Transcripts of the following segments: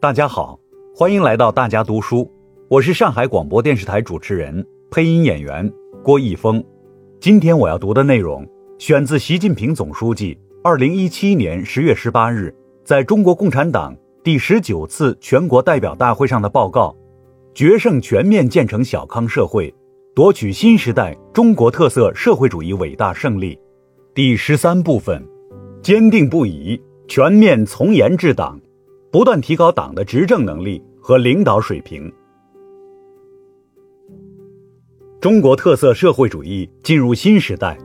大家好，欢迎来到大家读书，我是上海广播电视台主持人、配音演员郭毅峰。今天我要读的内容选自习近平总书记二零一七年十月十八日在中国共产党第十九次全国代表大会上的报告《决胜全面建成小康社会，夺取新时代中国特色社会主义伟大胜利》第十三部分：坚定不移全面从严治党。不断提高党的执政能力和领导水平。中国特色社会主义进入新时代，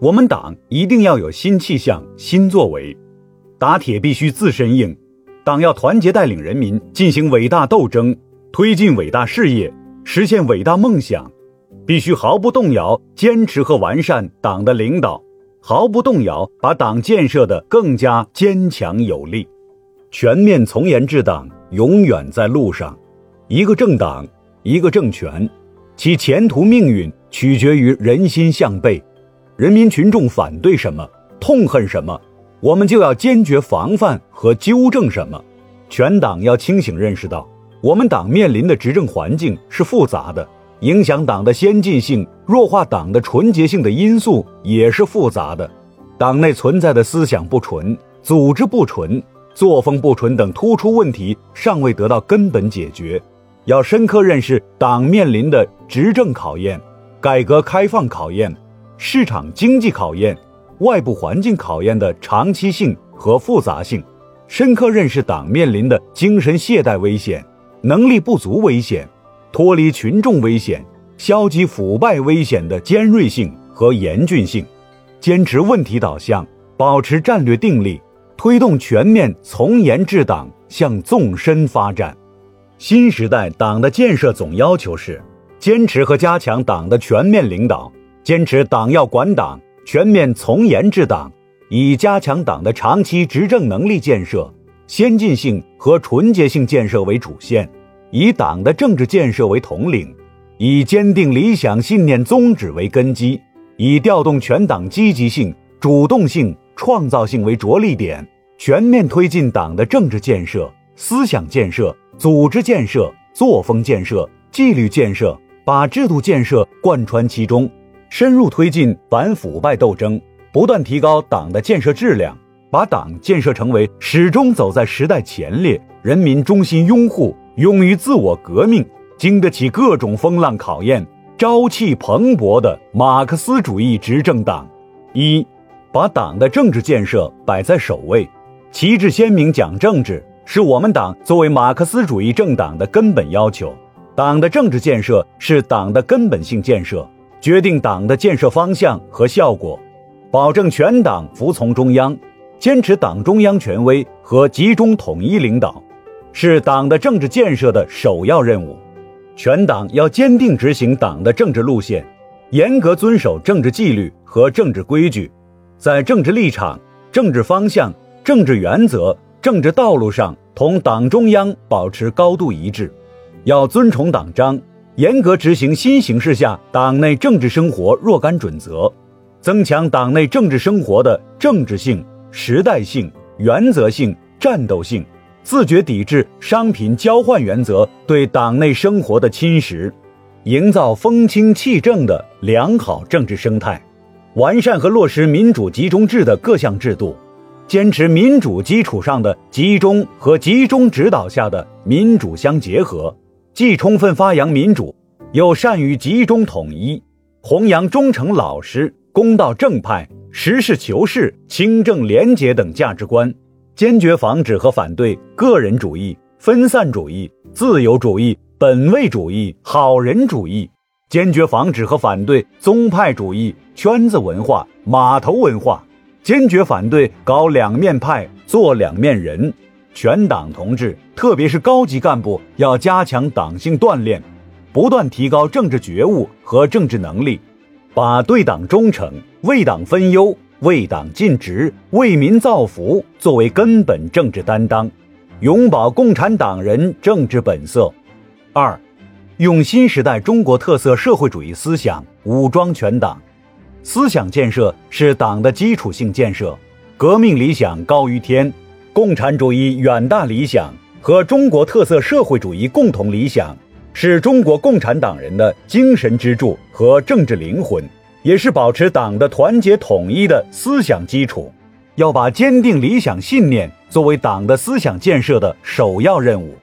我们党一定要有新气象、新作为。打铁必须自身硬，党要团结带领人民进行伟大斗争，推进伟大事业，实现伟大梦想，必须毫不动摇坚持和完善党的领导，毫不动摇把党建设得更加坚强有力。全面从严治党永远在路上，一个政党，一个政权，其前途命运取决于人心向背。人民群众反对什么，痛恨什么，我们就要坚决防范和纠正什么。全党要清醒认识到，我们党面临的执政环境是复杂的，影响党的先进性、弱化党的纯洁性的因素也是复杂的。党内存在的思想不纯、组织不纯。作风不纯等突出问题尚未得到根本解决，要深刻认识党面临的执政考验、改革开放考验、市场经济考验、外部环境考验的长期性和复杂性，深刻认识党面临的精神懈怠危险、能力不足危险、脱离群众危险、消极腐败危险的尖锐性和严峻性，坚持问题导向，保持战略定力。推动全面从严治党向纵深发展。新时代党的建设总要求是：坚持和加强党的全面领导，坚持党要管党，全面从严治党，以加强党的长期执政能力建设、先进性和纯洁性建设为主线，以党的政治建设为统领，以坚定理想信念宗旨为根基，以调动全党积极性、主动性。创造性为着力点，全面推进党的政治建设、思想建设、组织建设、作风建设、纪律建设，把制度建设贯穿其中，深入推进反腐败斗争，不断提高党的建设质量，把党建设成为始终走在时代前列、人民衷心拥护、勇于自我革命、经得起各种风浪考验、朝气蓬勃的马克思主义执政党。一。把党的政治建设摆在首位，旗帜鲜明讲政治，是我们党作为马克思主义政党的根本要求。党的政治建设是党的根本性建设，决定党的建设方向和效果。保证全党服从中央，坚持党中央权威和集中统一领导，是党的政治建设的首要任务。全党要坚定执行党的政治路线，严格遵守政治纪律和政治规矩。在政治立场、政治方向、政治原则、政治道路上同党中央保持高度一致，要遵从党章，严格执行新形势下党内政治生活若干准则，增强党内政治生活的政治性、时代性、原则性、战斗性，自觉抵制商品交换原则对党内生活的侵蚀，营造风清气正的良好政治生态。完善和落实民主集中制的各项制度，坚持民主基础上的集中和集中指导下的民主相结合，既充分发扬民主，又善于集中统一，弘扬忠诚老实、公道正派、实事求是、清正廉洁等价值观，坚决防止和反对个人主义、分散主义、自由主义、本位主义、好人主义。坚决防止和反对宗派主义、圈子文化、码头文化，坚决反对搞两面派、做两面人。全党同志，特别是高级干部，要加强党性锻炼，不断提高政治觉悟和政治能力，把对党忠诚、为党分忧、为党尽职、为民造福作为根本政治担当，永葆共产党人政治本色。二。用新时代中国特色社会主义思想武装全党，思想建设是党的基础性建设。革命理想高于天，共产主义远大理想和中国特色社会主义共同理想，是中国共产党人的精神支柱和政治灵魂，也是保持党的团结统一的思想基础。要把坚定理想信念作为党的思想建设的首要任务，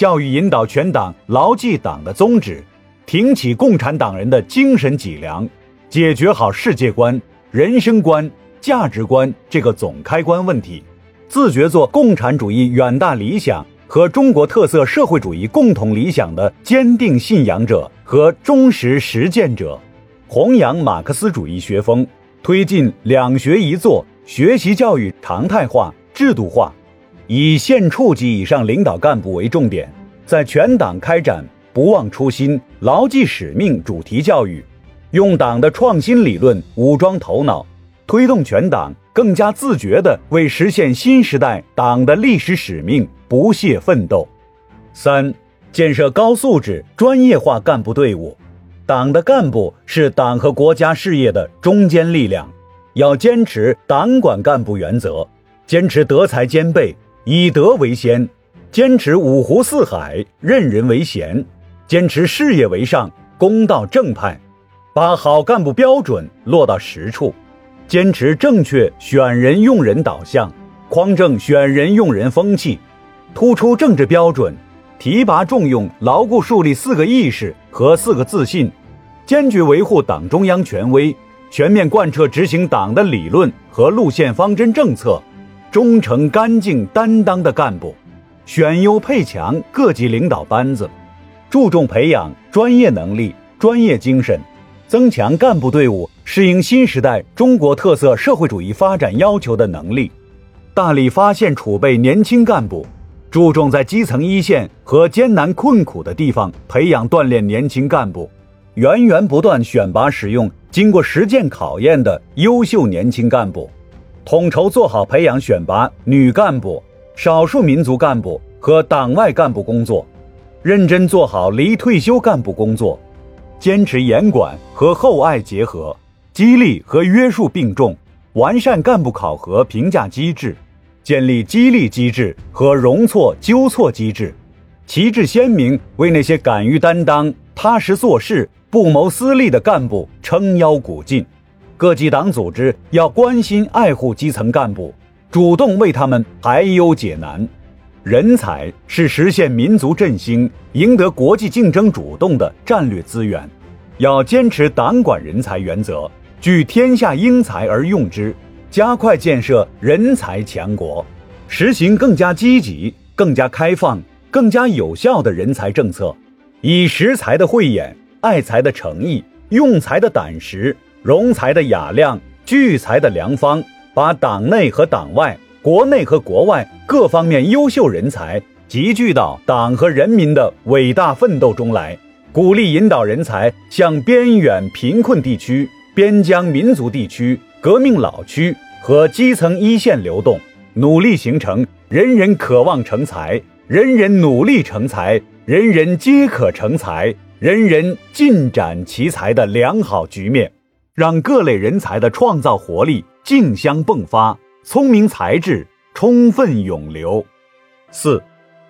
教育引导全党牢记党的宗旨，挺起共产党人的精神脊梁，解决好世界观、人生观、价值观这个总开关问题。自觉做共产主义远大理想和中国特色社会主义共同理想的坚定信仰者和忠实实践者，弘扬马克思主义学风，推进两学一做学习教育常态化、制度化，以县处级以上领导干部为重点，在全党开展不忘初心、牢记使命主题教育，用党的创新理论武装头脑，推动全党。更加自觉地为实现新时代党的历史使命不懈奋斗。三、建设高素质专业化干部队伍。党的干部是党和国家事业的中坚力量，要坚持党管干部原则，坚持德才兼备、以德为先，坚持五湖四海、任人唯贤，坚持事业为上、公道正派，把好干部标准落到实处。坚持正确选人用人导向，匡正选人用人风气，突出政治标准，提拔重用，牢固树立四个意识和四个自信，坚决维护党中央权威，全面贯彻执行党的理论和路线方针政策，忠诚干净担当的干部，选优配强各级领导班子，注重培养专业能力、专业精神。增强干部队伍适应新时代中国特色社会主义发展要求的能力，大力发现储备年轻干部，注重在基层一线和艰难困苦的地方培养锻炼年轻干部，源源不断选拔使用经过实践考验的优秀年轻干部，统筹做好培养选拔女干部、少数民族干部和党外干部工作，认真做好离退休干部工作。坚持严管和厚爱结合，激励和约束并重，完善干部考核评价机制，建立激励机制和容错纠错机制，旗帜鲜明为那些敢于担当、踏实做事、不谋私利的干部撑腰鼓劲。各级党组织要关心爱护基层干部，主动为他们排忧解难。人才是实现民族振兴、赢得国际竞争主动的战略资源，要坚持党管人才原则，聚天下英才而用之，加快建设人才强国，实行更加积极、更加开放、更加有效的人才政策，以识才的慧眼、爱才的诚意、用才的胆识、容才的雅量、聚才的良方，把党内和党外。国内和国外各方面优秀人才集聚到党和人民的伟大奋斗中来，鼓励引导人才向边远贫困地区、边疆民族地区、革命老区和基层一线流动，努力形成人人渴望成才、人人努力成才、人人皆可成才、人人尽展其才的良好局面，让各类人才的创造活力竞相迸发。聪明才智充分涌流。四、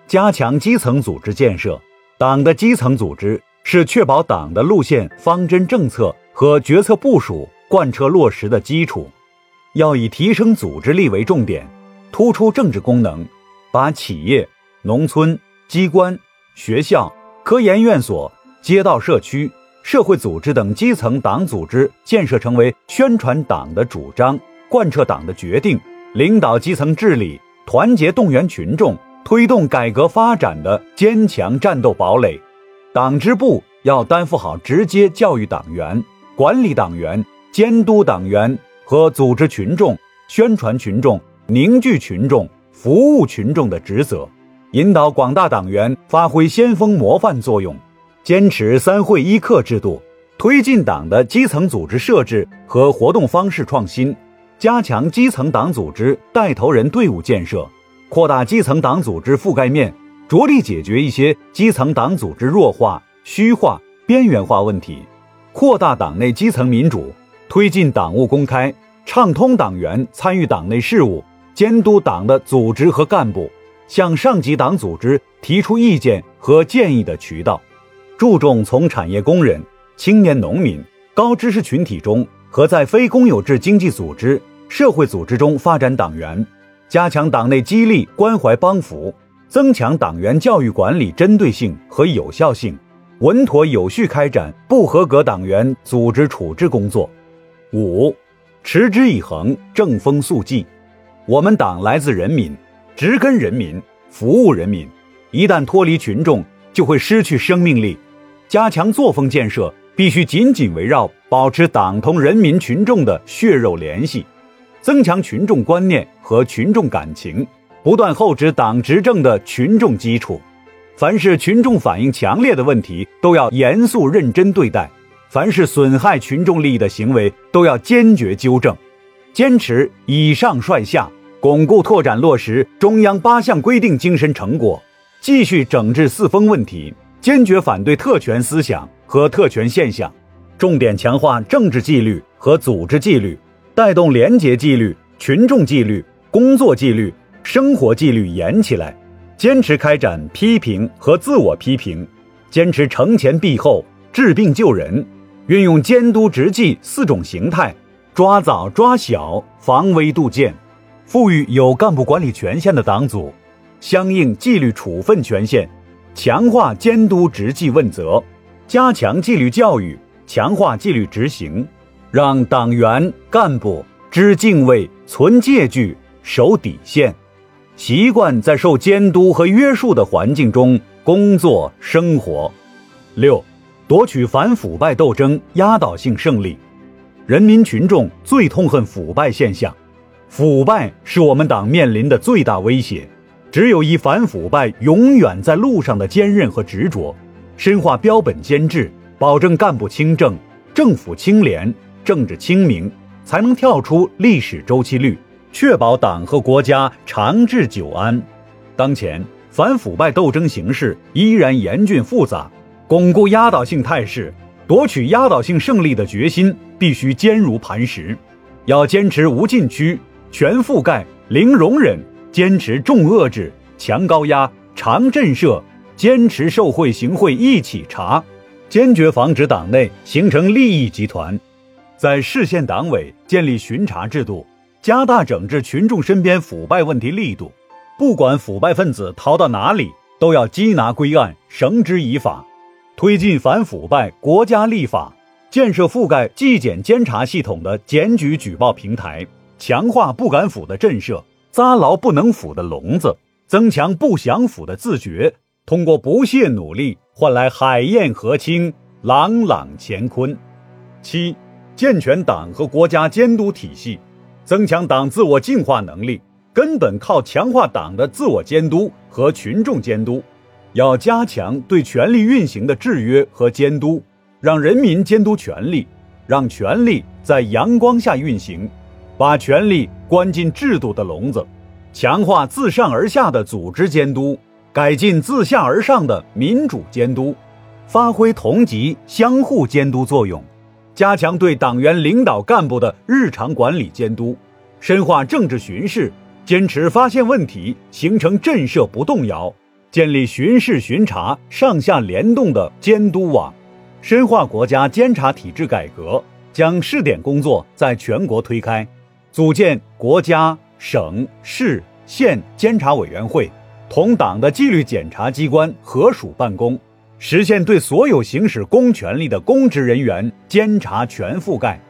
加强基层组织建设。党的基层组织是确保党的路线、方针政策和决策部署贯彻落实的基础。要以提升组织力为重点，突出政治功能，把企业、农村、机关、学校、科研院所、街道社区、社会组织等基层党组织建设成为宣传党的主张。贯彻党的决定，领导基层治理，团结动员群众，推动改革发展的坚强战斗堡垒。党支部要担负好直接教育党员、管理党员、监督党员和组织群众、宣传群众、凝聚群众、服务群众的职责，引导广大党员发挥先锋模范作用。坚持三会一课制度，推进党的基层组织设置和活动方式创新。加强基层党组织带头人队伍建设，扩大基层党组织覆盖面，着力解决一些基层党组织弱化、虚化、边缘化问题，扩大党内基层民主，推进党务公开，畅通党员参与党内事务、监督党的组织和干部，向上级党组织提出意见和建议的渠道，注重从产业工人、青年农民、高知识群体中和在非公有制经济组织、社会组织中发展党员，加强党内激励关怀帮扶，增强党员教育管理针对性和有效性，稳妥有序开展不合格党员组织处置工作。五，持之以恒，正风肃纪。我们党来自人民。植根人民，服务人民，一旦脱离群众，就会失去生命力。加强作风建设，必须紧紧围绕保持党同人民群众的血肉联系，增强群众观念和群众感情，不断厚植党执政的群众基础。凡是群众反映强烈的问题，都要严肃认真对待；凡是损害群众利益的行为，都要坚决纠正。坚持以上率下。巩固拓展落实中央八项规定精神成果，继续整治四风问题，坚决反对特权思想和特权现象，重点强化政治纪律和组织纪律，带动廉洁纪律、群众纪律、工作纪律、生活纪律严起来。坚持开展批评和自我批评，坚持惩前毖后、治病救人，运用监督执纪四种形态，抓早抓小，防微杜渐。赋予有干部管理权限的党组相应纪律处分权限，强化监督执纪问责，加强纪律教育，强化纪律执行，让党员干部知敬畏、存戒惧、守底线，习惯在受监督和约束的环境中工作生活。六，夺取反腐败斗争压倒性胜利。人民群众最痛恨腐败现象。腐败是我们党面临的最大威胁，只有以反腐败永远在路上的坚韧和执着，深化标本兼治，保证干部清正、政府清廉、政治清明，才能跳出历史周期率，确保党和国家长治久安。当前反腐败斗争形势依然严峻复杂，巩固压倒性态势、夺取压倒性胜利的决心必须坚如磐石，要坚持无禁区。全覆盖、零容忍，坚持重遏制、强高压、长震慑，坚持受贿行贿一起查，坚决防止党内形成利益集团。在市县党委建立巡查制度，加大整治群众身边腐败问题力度。不管腐败分子逃到哪里，都要缉拿归案，绳之以法。推进反腐败国家立法，建设覆盖纪检监察系统的检举举报平台。强化不敢腐的震慑，扎牢不能腐的笼子，增强不想腐的自觉，通过不懈努力换来海晏河清、朗朗乾坤。七，健全党和国家监督体系，增强党自我净化能力，根本靠强化党的自我监督和群众监督。要加强对权力运行的制约和监督，让人民监督权力，让权力在阳光下运行。把权力关进制度的笼子，强化自上而下的组织监督，改进自下而上的民主监督，发挥同级相互监督作用，加强对党员领导干部的日常管理监督，深化政治巡视，坚持发现问题形成震慑不动摇，建立巡视巡查上下联动的监督网，深化国家监察体制改革，将试点工作在全国推开。组建国家、省、市、县监察委员会，同党的纪律检查机关合署办公，实现对所有行使公权力的公职人员监察全覆盖。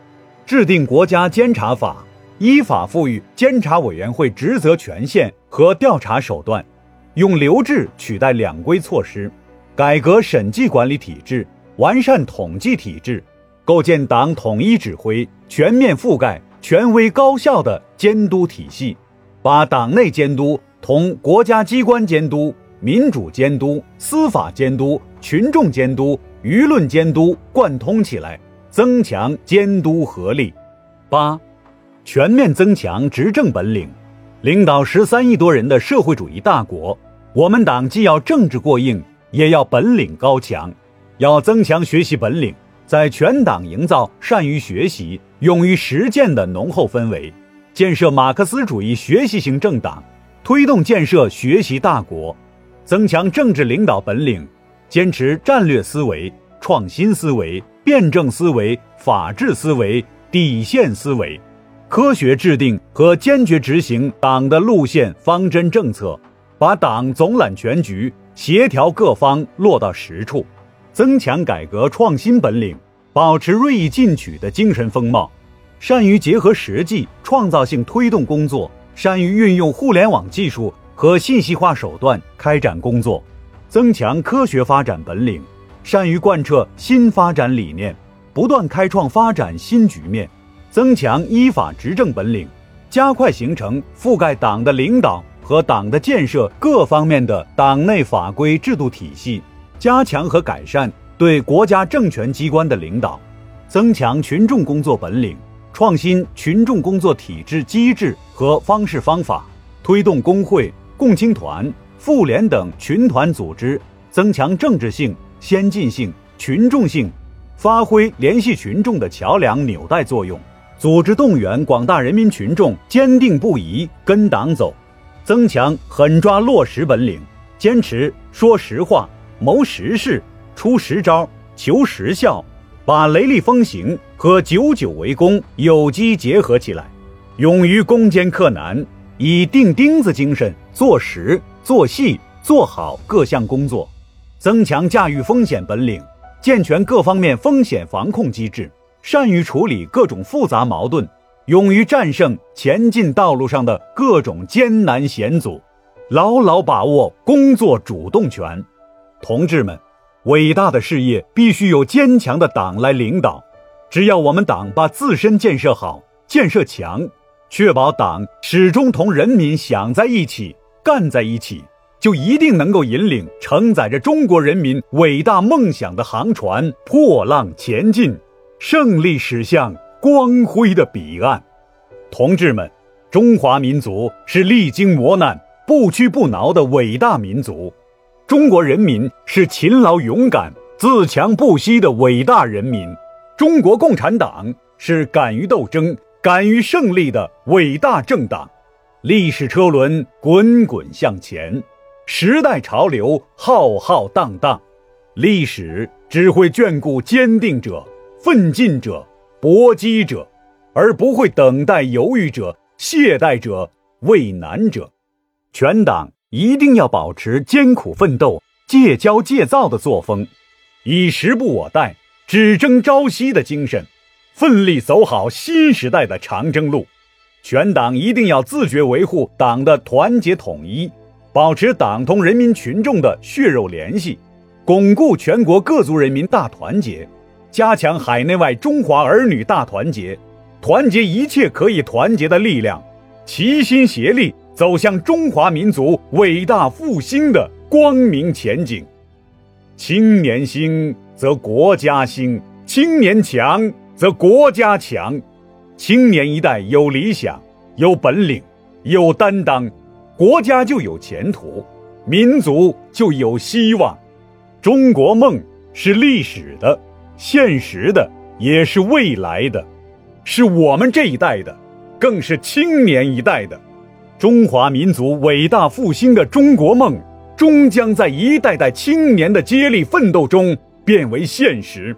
制定国家监察法，依法赋予监察委员会职责权限和调查手段，用留置取代两规措施，改革审计管理体制，完善统计体制，构建党统一指挥、全面覆盖。权威高效的监督体系，把党内监督同国家机关监督、民主监督、司法监督、群众监督、舆论监督贯通起来，增强监督合力。八，全面增强执政本领。领导十三亿多人的社会主义大国，我们党既要政治过硬，也要本领高强，要增强学习本领。在全党营造善于学习、勇于实践的浓厚氛围，建设马克思主义学习型政党，推动建设学习大国，增强政治领导本领，坚持战略思维、创新思维、辩证思维、法治思维、底线思维，科学制定和坚决执行党的路线方针政策，把党总揽全局、协调各方落到实处，增强改革创新本领，保持锐意进取的精神风貌，善于结合实际创造性推动工作。善于运用互联网技术和信息化手段开展工作，增强科学发展本领，善于贯彻新发展理念，不断开创发展新局面，增强依法执政本领，加快形成覆盖党的领导和党的建设各方面的党内法规制度体系，加强和改善对国家政权机关的领导，增强群众工作本领。创新群众工作体制机制和方式方法，推动工会、共青团、妇联等群团组织增强政治性、先进性、群众性，发挥联系群众的桥梁纽带作用，组织动员广大人民群众坚定不移跟党走，增强狠抓落实本领，坚持说实话、谋实事、出实招、求实效。把雷厉风行和久久为功有机结合起来，勇于攻坚克难，以钉钉子精神做实、做细、做好各项工作，增强驾驭风险本领，健全各方面风险防控机制，善于处理各种复杂矛盾，勇于战胜前进道路上的各种艰难险阻，牢牢把握工作主动权。同志们。伟大的事业必须有坚强的党来领导。只要我们党把自身建设好、建设强，确保党始终同人民想在一起、干在一起，就一定能够引领承载着中国人民伟大梦想的航船破浪前进，胜利驶向光辉的彼岸。同志们，中华民族是历经磨难、不屈不挠的伟大民族。中国人民是勤劳勇敢、自强不息的伟大人民，中国共产党是敢于斗争、敢于胜利的伟大政党。历史车轮滚滚向前，时代潮流浩浩荡荡，历史只会眷顾坚定者、奋进者、搏击者，而不会等待犹豫者、懈怠者、畏难者。全党。一定要保持艰苦奋斗、戒骄戒躁的作风，以时不我待、只争朝夕的精神，奋力走好新时代的长征路。全党一定要自觉维护党的团结统一，保持党同人民群众的血肉联系，巩固全国各族人民大团结，加强海内外中华儿女大团结，团结一切可以团结的力量，齐心协力。走向中华民族伟大复兴的光明前景。青年兴则国家兴，青年强则国家强。青年一代有理想、有本领、有担当，国家就有前途，民族就有希望。中国梦是历史的、现实的，也是未来的，是我们这一代的，更是青年一代的。中华民族伟大复兴的中国梦，终将在一代代青年的接力奋斗中变为现实。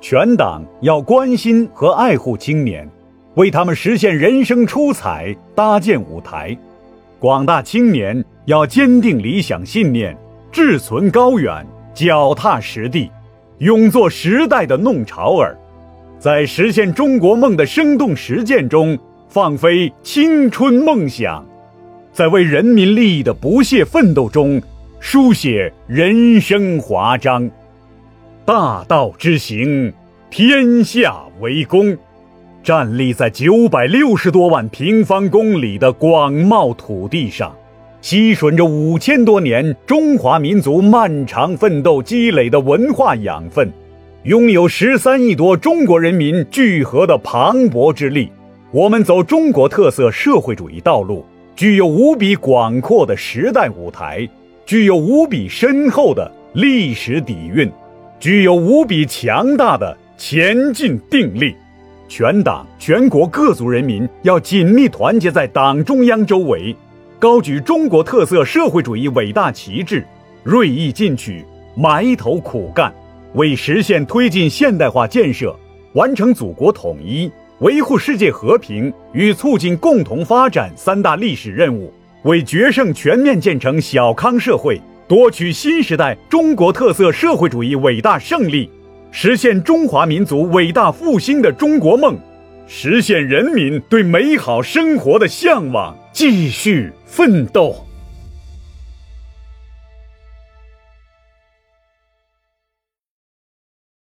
全党要关心和爱护青年，为他们实现人生出彩搭建舞台。广大青年要坚定理想信念，志存高远，脚踏实地，勇做时代的弄潮儿，在实现中国梦的生动实践中放飞青春梦想。在为人民利益的不懈奋斗中，书写人生华章。大道之行，天下为公。站立在九百六十多万平方公里的广袤土地上，吸吮着五千多年中华民族漫长奋斗积累的文化养分，拥有十三亿多中国人民聚合的磅礴之力。我们走中国特色社会主义道路。具有无比广阔的时代舞台，具有无比深厚的历史底蕴，具有无比强大的前进定力。全党全国各族人民要紧密团结在党中央周围，高举中国特色社会主义伟大旗帜，锐意进取，埋头苦干，为实现推进现代化建设、完成祖国统一、维护世界和平与促进共同发展三大历史任务，为决胜全面建成小康社会、夺取新时代中国特色社会主义伟大胜利，实现中华民族伟大复兴的中国梦。实现人民对美好生活的向往，继续奋斗。